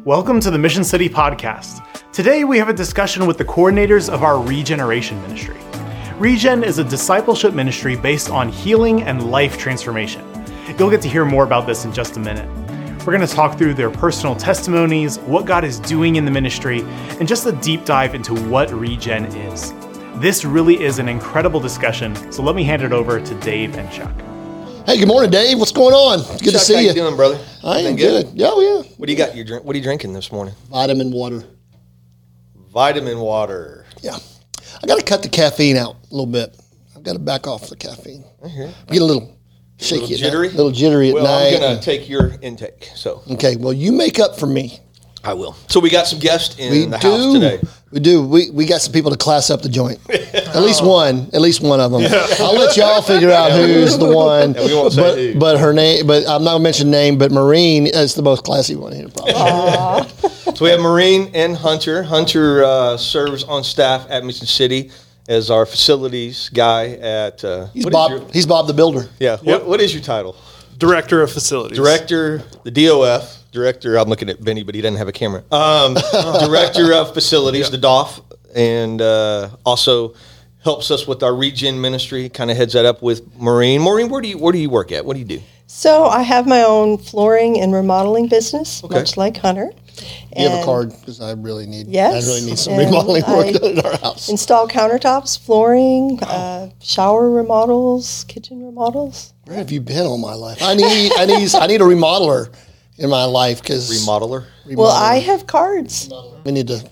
Welcome to the Mission City Podcast. Today we have a discussion with the coordinators of our Regeneration Ministry. Regen is a discipleship ministry based on healing and life transformation. You'll get to hear more about this in just a minute. We're going to talk through their personal testimonies, what God is doing in the ministry, and just a deep dive into what Regen is. This really is an incredible discussion, so let me hand it over to Dave and Chuck. Hey, good morning, Dave. What's going on? Good to Chuck, see how you. you doing, brother? I am Everything good. Yeah, oh, yeah. What do you got? You drink? What are you drinking this morning? Vitamin water. Vitamin water. Yeah. I got to cut the caffeine out a little bit. I've got to back off the caffeine. I hear. Get a little shaky, a little jittery? night, little jittery at Well, night. I'm gonna take your intake, so okay, well, you make up for me. I will. So we got some guests in We the do. house today. We do. We, we got some people to class up the joint. At least one. At least one of them. I'll let y'all figure out who's the one. Yeah, we won't say but, who. but her name. But I'm not gonna mention name. But Maureen is the most classy one here. Probably. So we have Maureen and Hunter. Hunter uh, serves on staff at Mission City as our facilities guy at. Uh, He's what is Bob. your- he's Bob the Builder. yeah. What, what is your title? Director of Facilities. Director, the DOF, director. I'm looking at Benny, but he doesn't have a camera. Um, director of facilities, the DOF, and uh, also helps us with our regen ministry. Kind of heads that up with Maureen. Maureen, where do you where do you work at? What do you do? So I have my own flooring and remodeling business, Okay. much like Hunter. You have a card because I really need. Yes, I really need some remodeling work I- done at our house. Install countertops, flooring, uh, shower remodels, kitchen remodels. Where have you been all my life? I need. I need. I need a remodeler in my life because Remodeler. Well, I have cards. we need to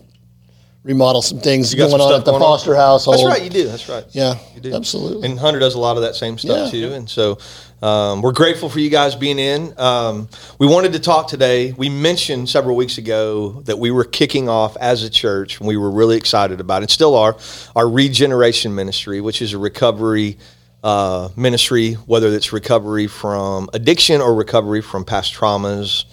remodel some things You got going some on stuff at the going on? Foster household. That's right. You do. That's right. Yeah, You do. absolutely. And Hunter does a lot of that same stuff Yeah. too. And so um, we're grateful for you guys being in. Um, we wanted to talk today. We mentioned several weeks ago that we were kicking off as a church, and we were really excited about it. Still are our regeneration ministry, which is a recovery. Uh, ministry, whether it's recovery from addiction or recovery from past traumas,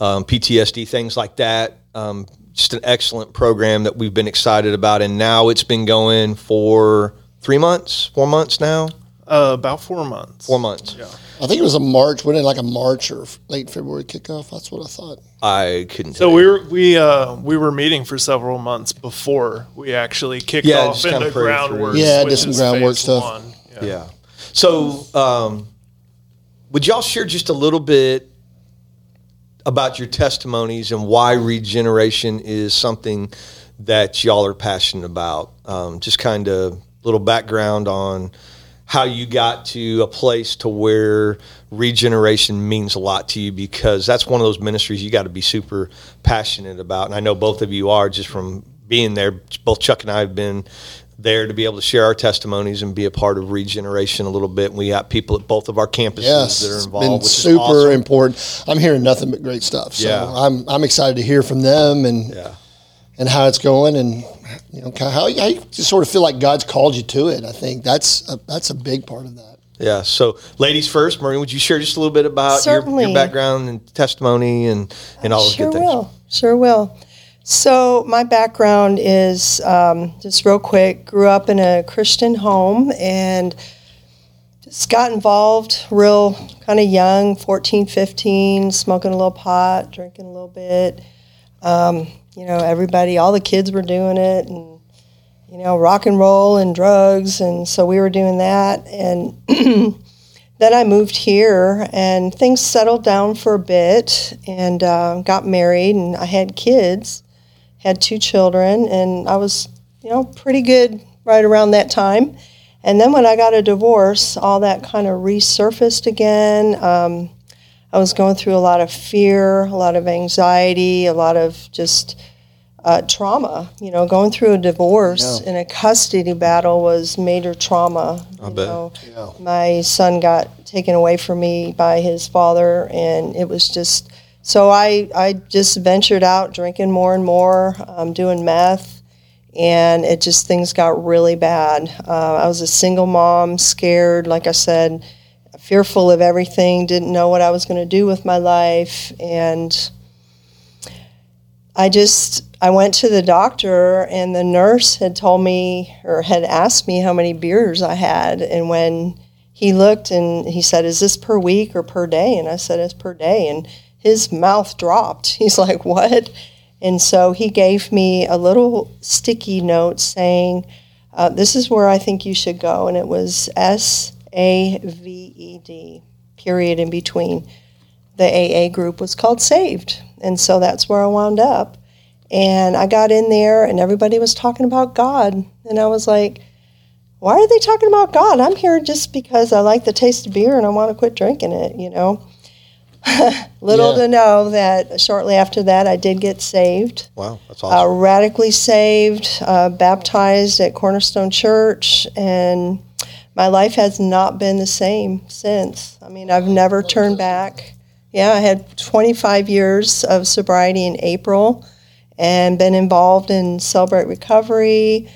um, PTSD, things like that. Um, just an excellent program that we've been excited about, and now it's been going for three months, four months now, Uh, about four months. four months. Yeah. I think it was a March. Wasn't it like a March or late February kickoff? That's what I thought. I couldn't. So tell we were we uh, we were meeting for several months before we actually kicked Yeah, off just kinda into groundwork. Yeah, which did some groundwork stuff. one. Yeah. yeah. So, um, would y'all share just a little bit about your testimonies and why regeneration is something that y'all are passionate about? Um, just kind of little background on how you got to a place to where regeneration means a lot to you because that's one of those ministries you got to be super passionate about and i know both of you are just from being there both chuck and i have been there to be able to share our testimonies and be a part of regeneration a little bit and we got people at both of our campuses Yes, that are it's involved been which is super awesome. important. I'm hearing nothing but great stuff. So Yeah. I'm I'm excited to hear from them and yeah and how it's going and you know kind how, how you just sort of feel like God's called you to it. I think that's a, that's a big part of that. yeah so ladies first maureen would you share just a little bit about your, your background and testimony and and all those Sure good things will. Sure will. So my background is um, just real quick. Grew up in a Christian home and just got involved real kind of young, 14, 15, smoking a little pot, drinking a little bit. Um, you know, everybody, all the kids were doing it, and you know, rock and roll and drugs, and so we were doing that, and then I moved here and things settled down for a bit and uh, got married and I had kids, had two children, and I was, you know, pretty good right around that time. And then when I got a divorce, all that kind of resurfaced again. Um, I was going through a lot of fear, a lot of anxiety, a lot of just uh, trauma. You know, going through a divorce and a custody battle was major trauma. I bet. Know. My son got taken away from me by his father, and it was just so I I just ventured out drinking more and more, um, doing meth, and it just things got really bad. Uh, I was a single mom, scared, like I said, fearful of everything, didn't know what I was going to do with my life, and I just I went to the doctor and the nurse had told me or had asked me how many beers I had and when he looked and he said is this per week or per day and I said it's per day and his mouth dropped. He's like, What? And so he gave me a little sticky note saying, uh, This is where I think you should go. And it was S A V E D, period in between. The AA group was called Saved. And so that's where I wound up. And I got in there, and everybody was talking about God. And I was like, why are they talking about God? I'm here just because I like the taste of beer and I want to quit drinking it, you know. Little Yeah. to know that shortly after that, I did get saved, Wow, that's uh, awesome. radically saved, uh, baptized at Cornerstone Church, and my life has not been the same since. I mean, I've never turned back. Yeah, I had 25 years of sobriety in April and been involved in Celebrate Recovery,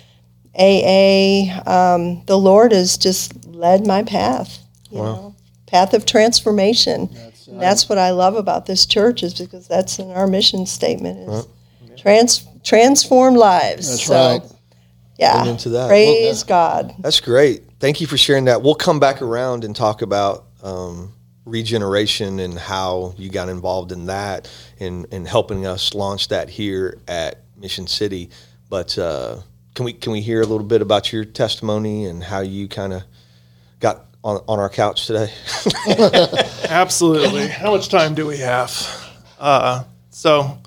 AA. Um, the Lord has just led my path, you know, path of transformation. And that's what I love about this church is because that's in our mission statement is trans transform lives. That's So, right. Yeah. Get into that. Praise God. That's great. Thank you for sharing that. We'll come back around and talk about um, regeneration and how you got involved in that and, and helping us launch that here at Mission City. But uh, can we can we hear a little bit about your testimony and how you kind of got on, on our couch today? Absolutely. How much time do we have? Uh, so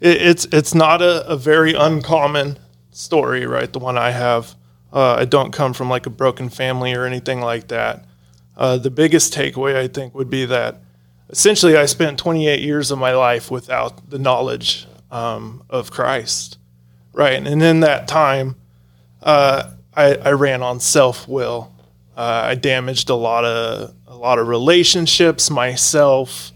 it, it's it's not a, a very uncommon story, right? The one I have. Uh, I don't come from like a broken family or anything like that. Uh, the biggest takeaway I think would be that essentially I spent 28 years of my life without the knowledge um, of Christ, right? And in that time, uh, I, I ran on self will. Uh, I damaged a lot of lot of relationships, myself,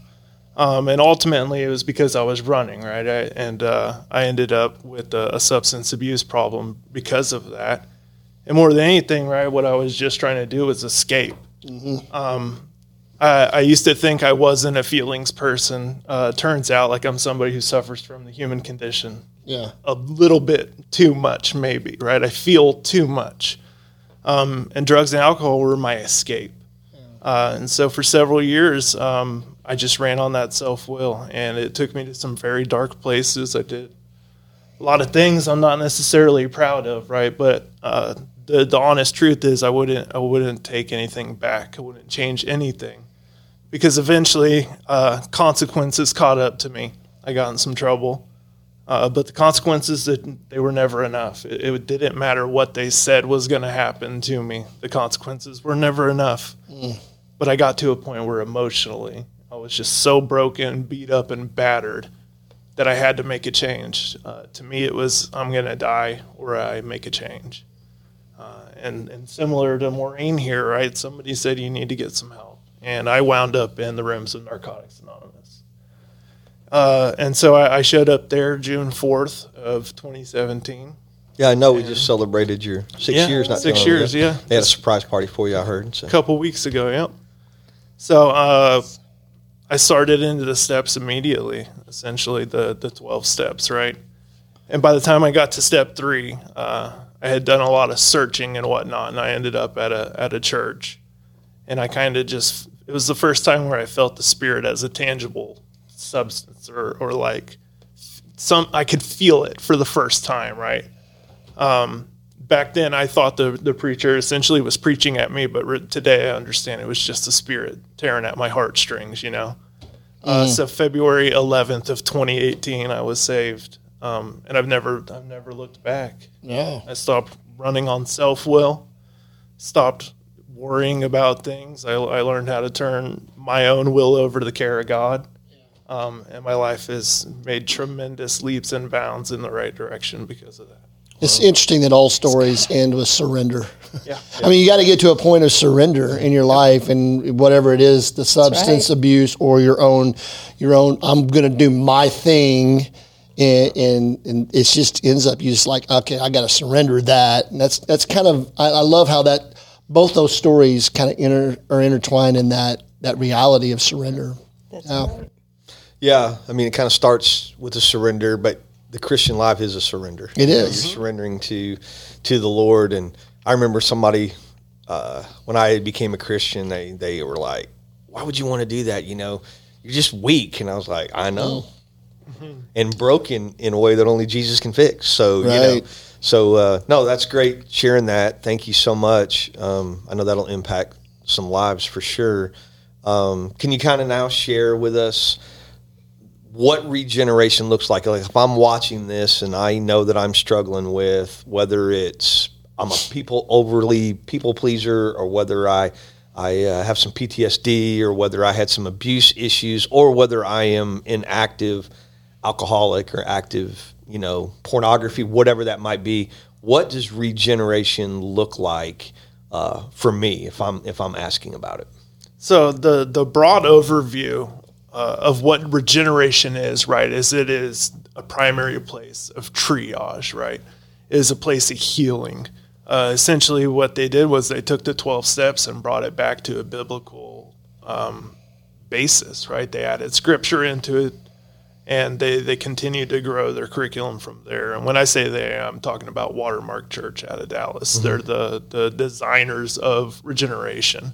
um, and ultimately it was because I was running right, I, and uh, I ended up with a, a substance abuse problem because of that. And more than anything, right, what I was just trying to do was escape. Um, I, I used to think I wasn't a feelings person. Uh, turns out, like I'm somebody who suffers from the human condition Yeah. a little bit too much, maybe, right? I feel too much. Um, and drugs and alcohol were my escape. Uh, and so for several years, um, I just ran on that self will. And it took me to some very dark places. I did a lot of things I'm not necessarily proud of, right? But uh, the, the honest truth is, I wouldn't, I wouldn't take anything back, I wouldn't change anything. Because eventually, uh, consequences caught up to me. I got in some trouble. Uh, but the consequences that they were never enough. It, it didn't matter what they said was going to happen to me. The consequences were never enough. But I got to a point where emotionally I was just so broken, beat up, and battered that I had to make a change. Uh, to me, it was I'm going to die or I make a change. Uh, and and similar to Maureen here, right? Somebody said you need to get some help, and I wound up in the rooms of Narcotics Anonymous. Uh, and so I, I showed up there June 4th of 2017. yeah, I know we just celebrated your six Yeah, years. Not six ago. years, yeah. They had a surprise party for you. I heard. So. a couple weeks ago. Yep. So uh, I started into the steps immediately. Essentially, the the twelve steps, right? And by the time I got to step three, uh, I had done a lot of searching and whatnot, and I ended up at a at a church, and I kind of just it was the first time where I felt the spirit as a tangible substance, or or like some I could feel it for the first time, right? Um, back then I thought the the preacher essentially was preaching at me, but re- today I understand it was just the spirit tearing at my heartstrings, you know. Uh, so February 11th of 2018, I was saved, um, and I've never I've never looked back. Yeah. I stopped running on self will, stopped worrying about things. I, I learned how to turn my own will over to the care of God. Um, and my life has made tremendous leaps and bounds in the right direction because of that. It's interesting that all stories end with surrender. Yeah. I mean, you got to get to a point of surrender in your life, and whatever it is, the substance right. abuse or your own, your own. I'm going to do my thing, and, and and it's just ends up you just like, okay, I got to surrender that, and that's that's kind of. I, I love how that both those stories kind of inter, are intertwined in that that reality of surrender. That's Yeah. right. Yeah, I mean, it kind of starts with a surrender, but the Christian life is a surrender. It is. You know. You're surrendering to to the Lord, and I remember somebody uh, when I became a Christian, they they were like, "Why would you want to do that? You know, you're just weak. And I was like, I know. And broken in a way that only Jesus can fix. So, you know, so, uh, no, that's great sharing that. Thank you so much. Um, I know that'll impact some lives for sure. Um, can you kind of now share with us what regeneration looks like? Like if I'm watching this and I know that I'm struggling with whether it's I'm a people overly people pleaser or whether I I uh, have some PTSD or whether I had some abuse issues or whether I am an active alcoholic or active, you know, pornography, whatever that might be. What does regeneration look like uh, for me if I'm if I'm asking about it? So the the broad overview uh, of what regeneration is, right, is it is a primary place of triage, right, is a place of healing. Uh, essentially, what they did was they took the twelve steps and brought it back to a biblical um, basis, right? They added scripture into it, and they they continued to grow their curriculum from there. And when I say they, I'm talking about Watermark Church out of Dallas. They're the the designers of regeneration.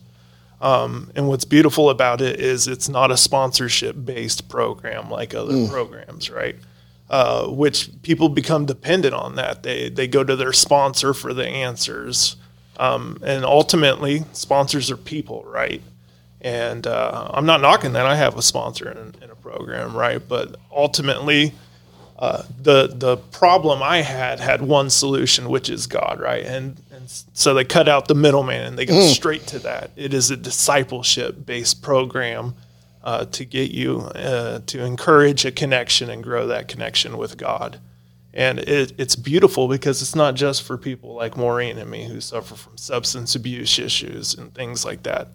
And what's beautiful about it is it's not a sponsorship based program like other programs, right? Uh, which people become dependent on that. They they go to their sponsor for the answers, um, and ultimately sponsors are people, right? And uh, I'm not knocking that. I have a sponsor in, in a program, right? But ultimately, uh, the the problem I had had one solution, which is God, right? And and so they cut out the middleman and they go straight to that. It is a discipleship based program uh, to get you uh, to encourage a connection and grow that connection with God. And it, it's beautiful because it's not just for people like Maureen and me who suffer from substance abuse issues and things like that.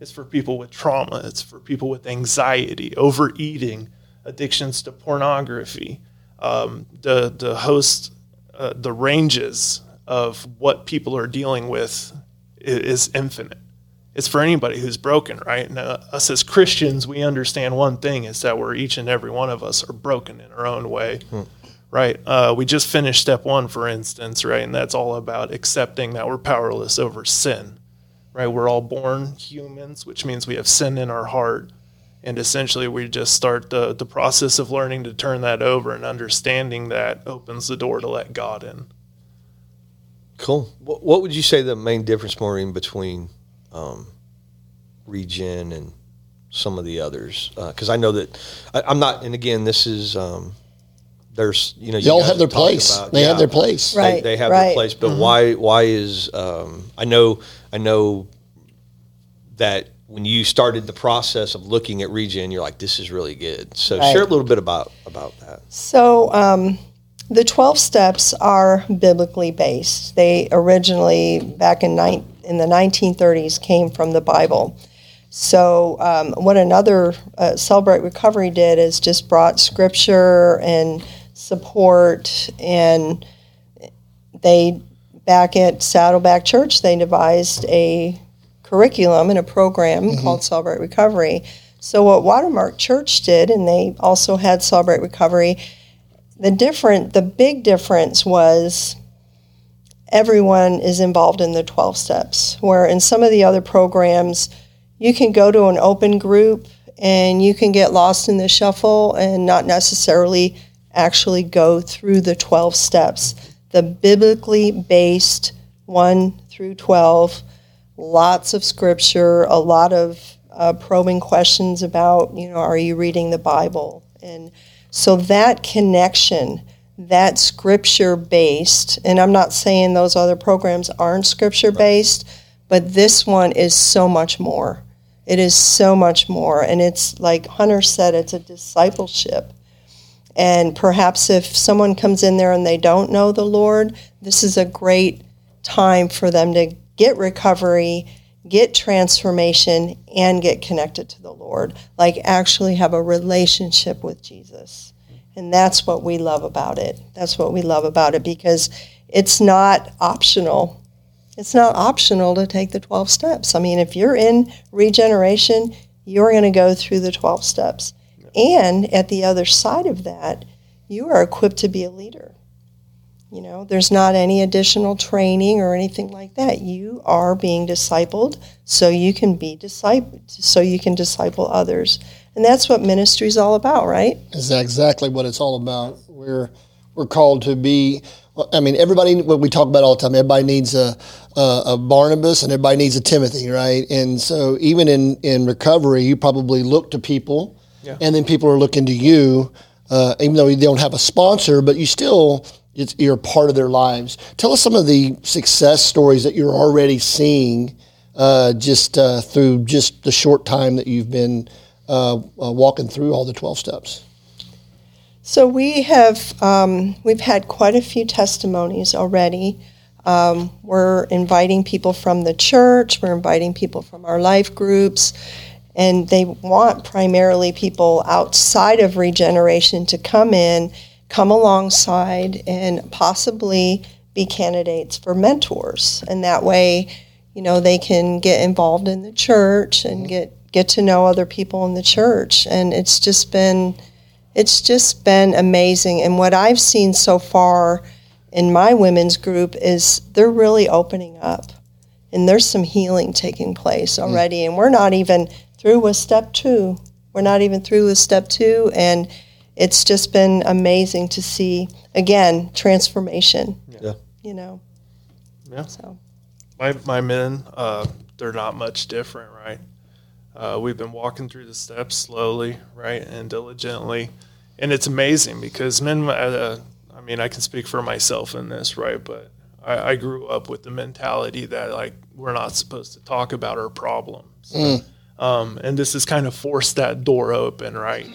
It's for people with trauma. It's for people with anxiety, overeating, addictions to pornography. Um, the the host, uh, the ranges of what people are dealing with i- is infinite. It's for anybody who's broken, right? And uh, us as Christians, we understand one thing is that we're each and every one of us are broken in our own way, right? Uh, we just finished step one, for instance, right? And that's all about accepting that we're powerless over sin right? We're all born humans, which means we have sin in our heart. And essentially, we just start the, the process of learning to turn that over and understanding that opens the door to let God in. Cool. What, what would you say the main difference, Maureen, between um, Regen and some of the others? Because I know that I, I'm not, and again, this is um, there's you know you They all have their place. about- They have their place. They, Right, they have right. their place, but why why is um, I know I know that when you started the process of looking at Regen, you're like, this is really good. So Right. share a little bit about about that. So um, the 12 steps are biblically based. They originally, back in, nine, in the 1930s, came from the Bible. So um, what another uh, Celebrate Recovery did is just brought scripture and support, and they back at Saddleback Church they devised a curriculum and a program mm-hmm. called Celebrate Recovery. So what Watermark Church did, and they also had Celebrate Recovery. The different, the big difference was everyone is involved in the 12 steps. Where in some of the other programs, you can go to an open group and you can get lost in the shuffle and not necessarily actually go through the 12 steps. The biblically based 1 through 12, lots of scripture, a lot of uh, probing questions about, you know, are you reading the Bible? And so that connection, that scripture based, and I'm not saying those other programs aren't scripture based, but this one is so much more. It is so much more. And it's like Hunter said, it's a discipleship. And perhaps if someone comes in there and they don't know the Lord, this is a great time for them to get recovery, get transformation, and get connected to the Lord. Like actually have a relationship with Jesus. And that's what we love about it. That's what we love about it because it's not optional. It's not optional to take the 12 steps. I mean, if you're in regeneration, you're going to go through the 12 steps. And at the other side of that, you are equipped to be a leader. You know, there's not any additional training or anything like that. You are being discipled so you can be discipled, so you can disciple others. And that's what ministry is all about, right? is exactly what it's all about. We're we're called to be. I mean, everybody. What we talk about all the time. Everybody needs a, a a Barnabas, and everybody needs a Timothy, right? And so, even in in recovery, you probably look to people, and then people are looking to you. Uh, even though you don't have a sponsor, but you still it's, you're part of their lives. Tell us some of the success stories that you're already seeing, uh, just uh, through just the short time that you've been uh, uh, walking through all the twelve steps. So we have um, we've had quite a few testimonies already. Um, we're inviting people from the church. We're inviting people from our life groups, and they want primarily people outside of regeneration to come in, come alongside, and possibly be candidates for mentors. And that way, you know, they can get involved in the church and mm-hmm. get get to know other people in the church. And it's just been it's just been amazing. And what I've seen so far in my women's group is they're really opening up. And there's some healing taking place mm. already. And we're not even through with step two. We're not even through with step two. And it's just been amazing to see, again, transformation, Yeah. you know. Yeah. So. my my men, uh, they're not much different, right? Uh, we've been walking through the steps slowly, right, and diligently, and it's amazing because men. Uh, I mean, I can speak for myself in this, right? But I, I grew up with the mentality that like we're not supposed to talk about our problems, um, and this has kind of forced that door open, right?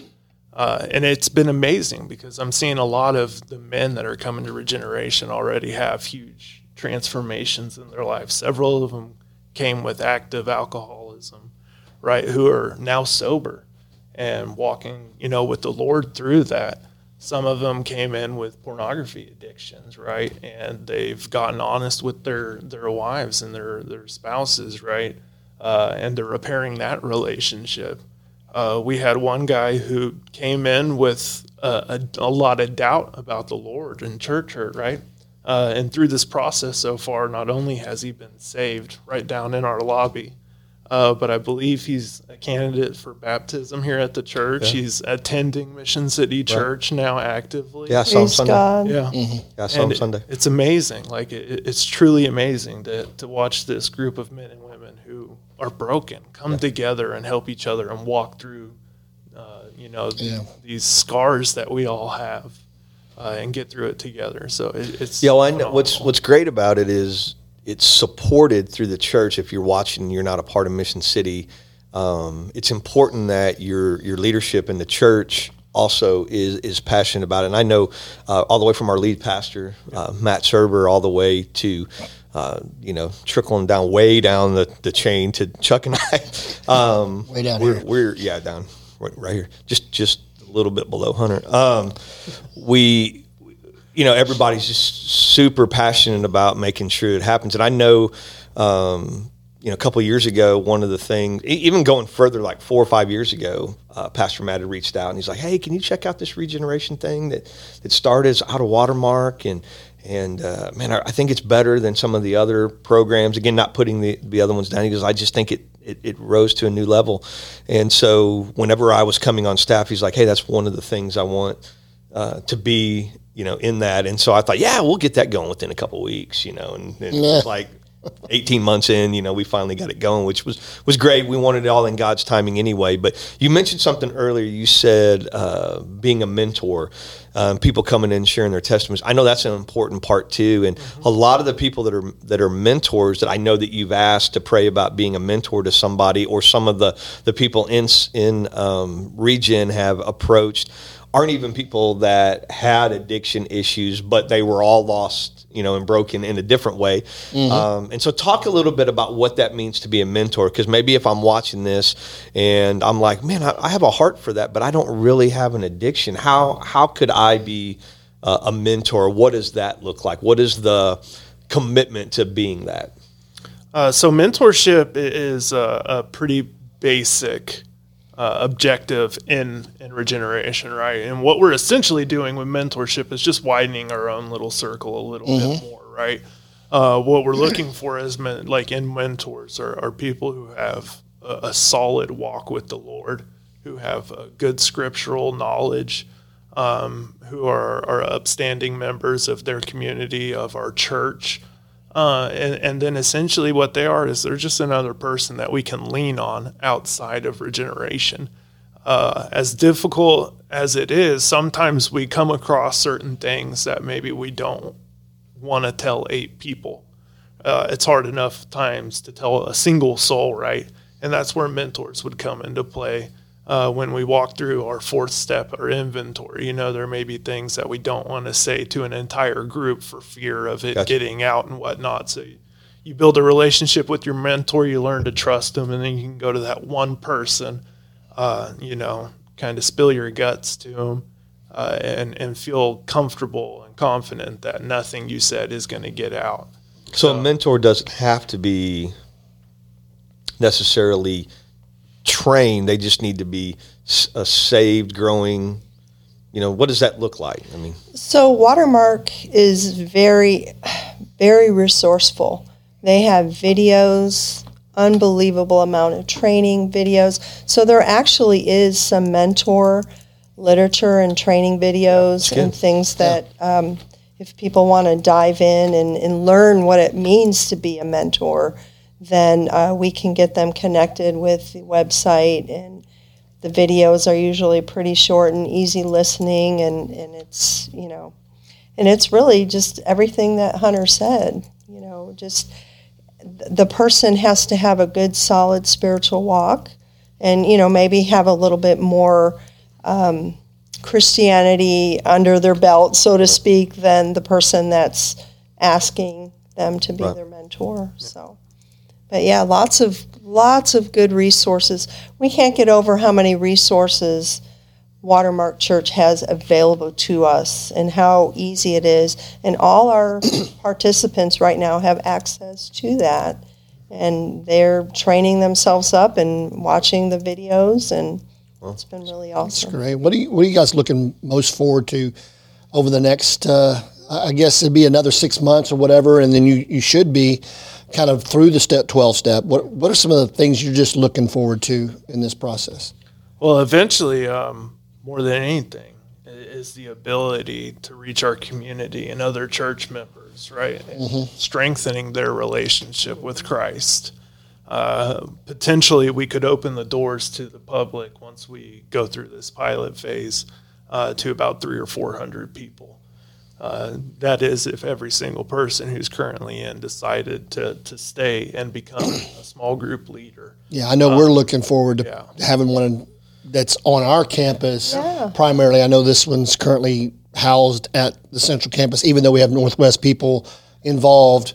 Uh, and it's been amazing because I'm seeing a lot of the men that are coming to regeneration already have huge transformations in their life. Several of them came with active alcoholism, right? Who are now sober and walking, you know, with the Lord through that. Some of them came in with pornography addictions, right? And they've gotten honest with their their wives and their their spouses, right? Uh, and they're repairing that relationship. Uh, we had one guy who came in with a, a, a lot of doubt about the Lord and church hurt, right? Uh, and through this process so far, not only has he been saved right down in our lobby, uh, but I believe he's a candidate for baptism here at the church. He's attending Mission City Church now actively. Yeah, I saw him Praise Sunday. God. Yeah. Yeah, I saw him And it- Sunday. It's amazing. Like it, it's truly amazing to, to watch this group of men and women who are broken come together and help each other and walk through, uh, you know, th- Yeah. these scars that we all have, uh, and get through it together. So it, it's Yeah, well, I know what's what's great about it is it's supported through the church. If you're watching, and you're not a part of Mission City. Um, it's important that your your leadership in the church also is is passionate about it. And I know uh, all the way from our lead pastor uh, Matt Serber all the way to. Uh, you know, trickling down way down the, the chain to Chuck and I. Um, Way down we're, here. We're yeah down right, right here, just just a little bit below Hunter. Um, we you know everybody's just super passionate about making sure it happens and i know um, you know a couple years ago one of the things even going further like four or five years ago uh, pastor matt had reached out and he's like hey can you check out this regeneration thing that that started as out of watermark and and uh, man I, I think it's better than some of the other programs again not putting the, the other ones down because i just think it it, it rose to a new level and so whenever i was coming on staff he's like hey that's one of the things i want uh, to be, you know, in that. And so I thought, yeah, we'll get that going within a couple of weeks, you know, and, and Yeah. like 18 months in, you know, we finally got it going, which was, was great. We wanted it all in God's timing anyway. But you mentioned something earlier. You said uh, being a mentor, um, people coming in sharing their testimonies. I know that's an important part too. And a lot of the people that are that are mentors that I know that you've asked to pray about being a mentor to somebody, or some of the the people in in um, Regen have approached aren't even people that had addiction issues, but they were all lost, you know, and broken in a different way. Um, and so, talk a little bit about what that means to be a mentor, because maybe if I'm watching this and I'm like, man, I, I have a heart for that, but I don't really have an addiction. How how could I be uh, a mentor? What does that look like? What is the commitment to being that? Uh, so mentorship is a, a pretty basic uh, objective in in regeneration, right? And what we're essentially doing with mentorship is just widening our own little circle a little bit more, right? Uh, what we're looking for as men, like in mentors are, are people who have a, a solid walk with the Lord, who have good scriptural knowledge, um, who are, are upstanding members of their community, of our church. Uh, and, and then essentially what they are is they're just another person that we can lean on outside of regeneration. Uh, as difficult as it is, sometimes we come across certain things that maybe we don't want to tell eight people. Uh, it's hard enough times to tell a single soul, right? And that's where mentors would come into play. Uh, when we walk through our fourth step or inventory, you know, there may be things that we don't want to say to an entire group for fear of it Gotcha. getting out and whatnot. So you, you build a relationship with your mentor, you learn to trust them, and then you can go to that one person, uh, you know, kind of spill your guts to them uh, and, and feel comfortable and confident that nothing you said is going to get out. So a mentor doesn't have to be necessarily trained. They just need to be a saved, growing. You know, what does that look like? I mean, So Watermark is very, very resourceful. They have videos, unbelievable amount of training videos. So there actually is some mentor literature and training videos and things that um, if people want to dive in and, and learn what it means to be a mentor, then uh, we can get them connected with the website and the videos are usually pretty short and easy listening and, and it's you know and it's really just everything that hunter said you know just the person has to have a good solid spiritual walk and you know maybe have a little bit more um, christianity under their belt so to speak than the person that's asking them to be Right. their mentor so but yeah, lots of lots of good resources. We can't get over how many resources Watermark Church has available to us and how easy it is. And all our participants right now have access to that. And they're training themselves up and watching the videos and it's been really awesome. That's Great. What are you What are you guys looking most forward to over the next? Uh, I I guess it'd be another six months or whatever, and then you, you should be kind of through the step twelve step. What What are some of the things you're just looking forward to in this process? Well, eventually, um, more than anything, is the ability to reach our community and other church members, right? And Strengthening their relationship with Christ. Uh, potentially, we could open the doors to the public once we go through this pilot phase uh, to about three or four hundred people. Uh, that is, if every single person who's currently in decided to, to stay and become a small group leader. Yeah, I know we're looking forward to yeah. having one that's on our campus Yeah. primarily. I know this one's currently housed at the central campus, even though we have Northwest people involved.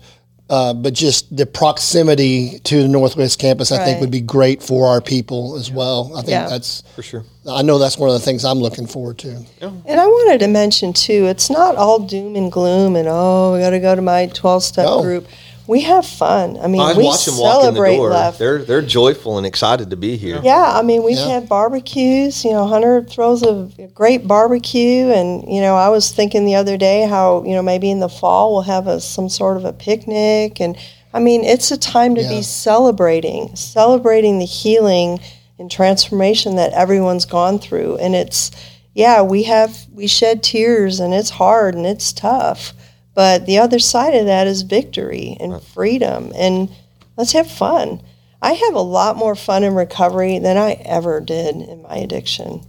Uh, but just the proximity to the Northwest campus, I think, would be great for our people as well. I think Yeah. that's for sure. I know that's one of the things I'm looking forward to. And I wanted to mention too, it's not all doom and gloom and oh, we got to go to my 12 step No. group. We have fun. I mean, I we watch them walk in the celebrate door. left. They're they're joyful and excited to be here. Yeah, I mean, we've Yeah. had barbecues. You know, Hunter throws a great barbecue, and you know, I was thinking the other day how you know maybe in the fall we'll have a some sort of a picnic, and I mean, it's a time to Yeah. be celebrating, celebrating the healing and transformation that everyone's gone through, and it's yeah, we have we shed tears, and it's hard and it's tough, but the other side of that is victory and freedom, and let's have fun. I have a lot more fun in recovery than I ever did in my addiction.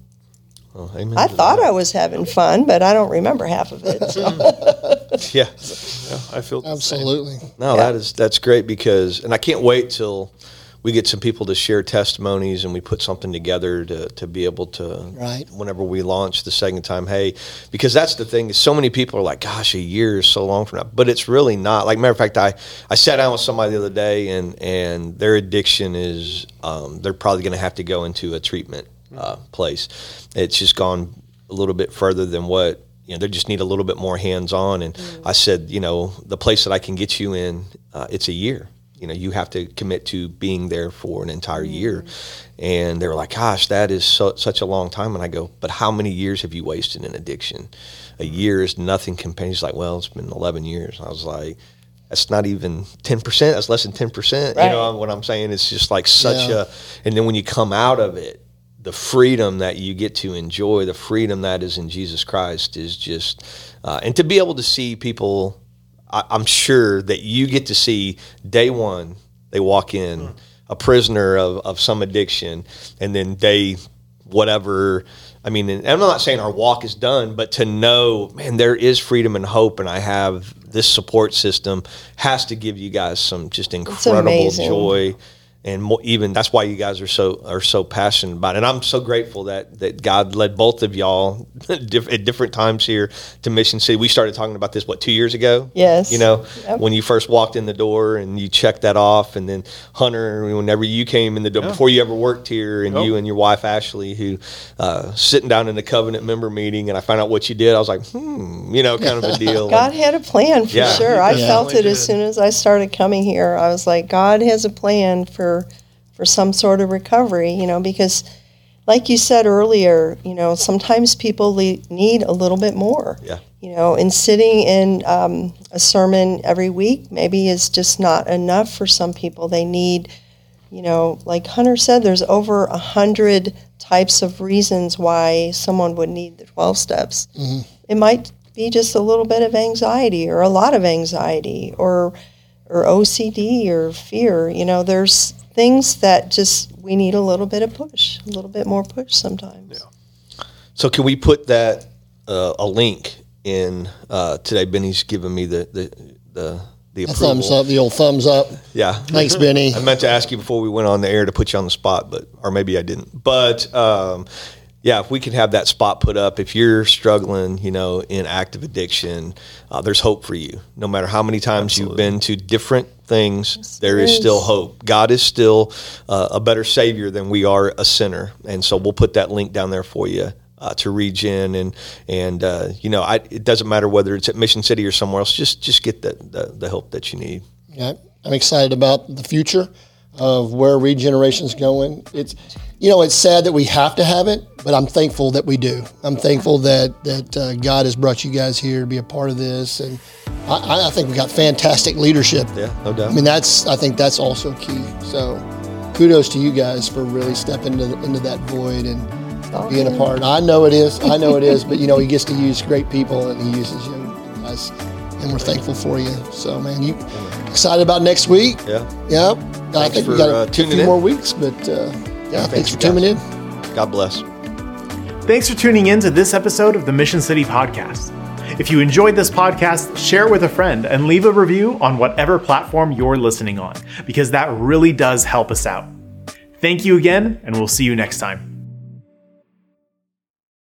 Oh, amen I thought that. I was having fun, but I don't remember half of it. So. Yeah. I feel the same. Absolutely. No, that is that's great because, and I can't wait till we get some people to share testimonies and we put something together to, to be able to, Right. whenever we launch the second time, hey, because that's the thing so many people are like, gosh, a year is so long from now, but it's really not. Like matter of fact, I, I sat down with somebody the other day and, and their addiction is, um, they're probably going to have to go into a treatment uh, place. It's just gone a little bit further than what you know. They just need a little bit more hands on. And I said, you know, the place that I can get you in, uh, it's a year. You know, you have to commit to being there for an entire year. And they were like, "Gosh, that is so, such a long time." And I go, "But how many years have you wasted in addiction? A year is nothing compared." He's like, "Well, it's been 11 years." I was like. That's not even ten percent. That's less than ten percent. You know what I'm saying? It's just like such Yeah. a. And then when you come out of it, the freedom that you get to enjoy, the freedom that is in Jesus Christ, is just, uh, and to be able to see people, I, I'm sure that you get to see day one they walk in hmm. a prisoner of, of some addiction, and then day whatever. I mean, and I'm not saying our walk is done, but to know, man, there is freedom and hope, and I have this support system has to give you guys some just incredible joy and more, even that's why you guys are so are so passionate about it. And I'm so grateful that that God led both of y'all diff- at different times here to Mission City. We started talking about this what two years ago. Yes. you know Yep. when you first walked in the door and you checked that off, and then Hunter, whenever you came in the door before you ever worked here, and Yep. you and your wife Ashley, who uh, sitting down in the covenant member meeting, and I found out what you did. I was like, hmm, you know, kind of a deal. God had a plan for Yeah. sure. I Yeah. felt it Definitely as soon as I started coming here. I was like, God has a plan for for some sort of recovery, you know, because like you said earlier, you know, sometimes people le- need a little bit more. Yeah. You know, and sitting in um, a sermon every week maybe is just not enough for some people. They need, you know, like Hunter said, there's over a hundred types of reasons why someone would need the 12 steps. It might be just a little bit of anxiety or a lot of anxiety or or OCD or fear. You know, there's things that just we need a little bit of push, a little bit more push sometimes. Yeah. So can we put that uh, a link in uh, today? Benny's given me the the the, the A thumbs up, the old thumbs up. Yeah. Thanks, Benny. I meant to ask you before we went on the air to put you on the spot, but or maybe I didn't. But um, yeah, if we could have that spot put up, if you're struggling, you know, in active addiction, uh, there's hope for you. No matter how many times you've been to different things, there is there still hope. God is still uh, a better Savior than we are a sinner, and so we'll put that link down there for you. Uh, to regen and and uh, you know I, it doesn't matter whether it's at Mission City or somewhere else. Just just get the, the, the help that you need. Yeah, I'm excited about the future of where regeneration's going. It's, you know, it's sad that we have to have it, but I'm thankful that we do. I'm thankful that that uh, God has brought you guys here to be a part of this, and I, I think we got fantastic leadership. Yeah, no doubt. I mean, that's I think that's also key. So, kudos to you guys for really stepping into, into that void and all being a part. I know it is. I know it is. But you know, he gets to use great people, and he uses you guys, and we're thankful for you. So, man, you excited about next week? Yeah. Yep. I Thanks think we for, got a, uh, tuning few in. more weeks, but uh, yeah, thanks for tuning in. God bless. Thanks for tuning in to this episode of the Mission City Podcast. If you enjoyed this podcast, share it with a friend and leave a review on whatever platform you're listening on, because that really does help us out. Thank you again, and we'll see you next time.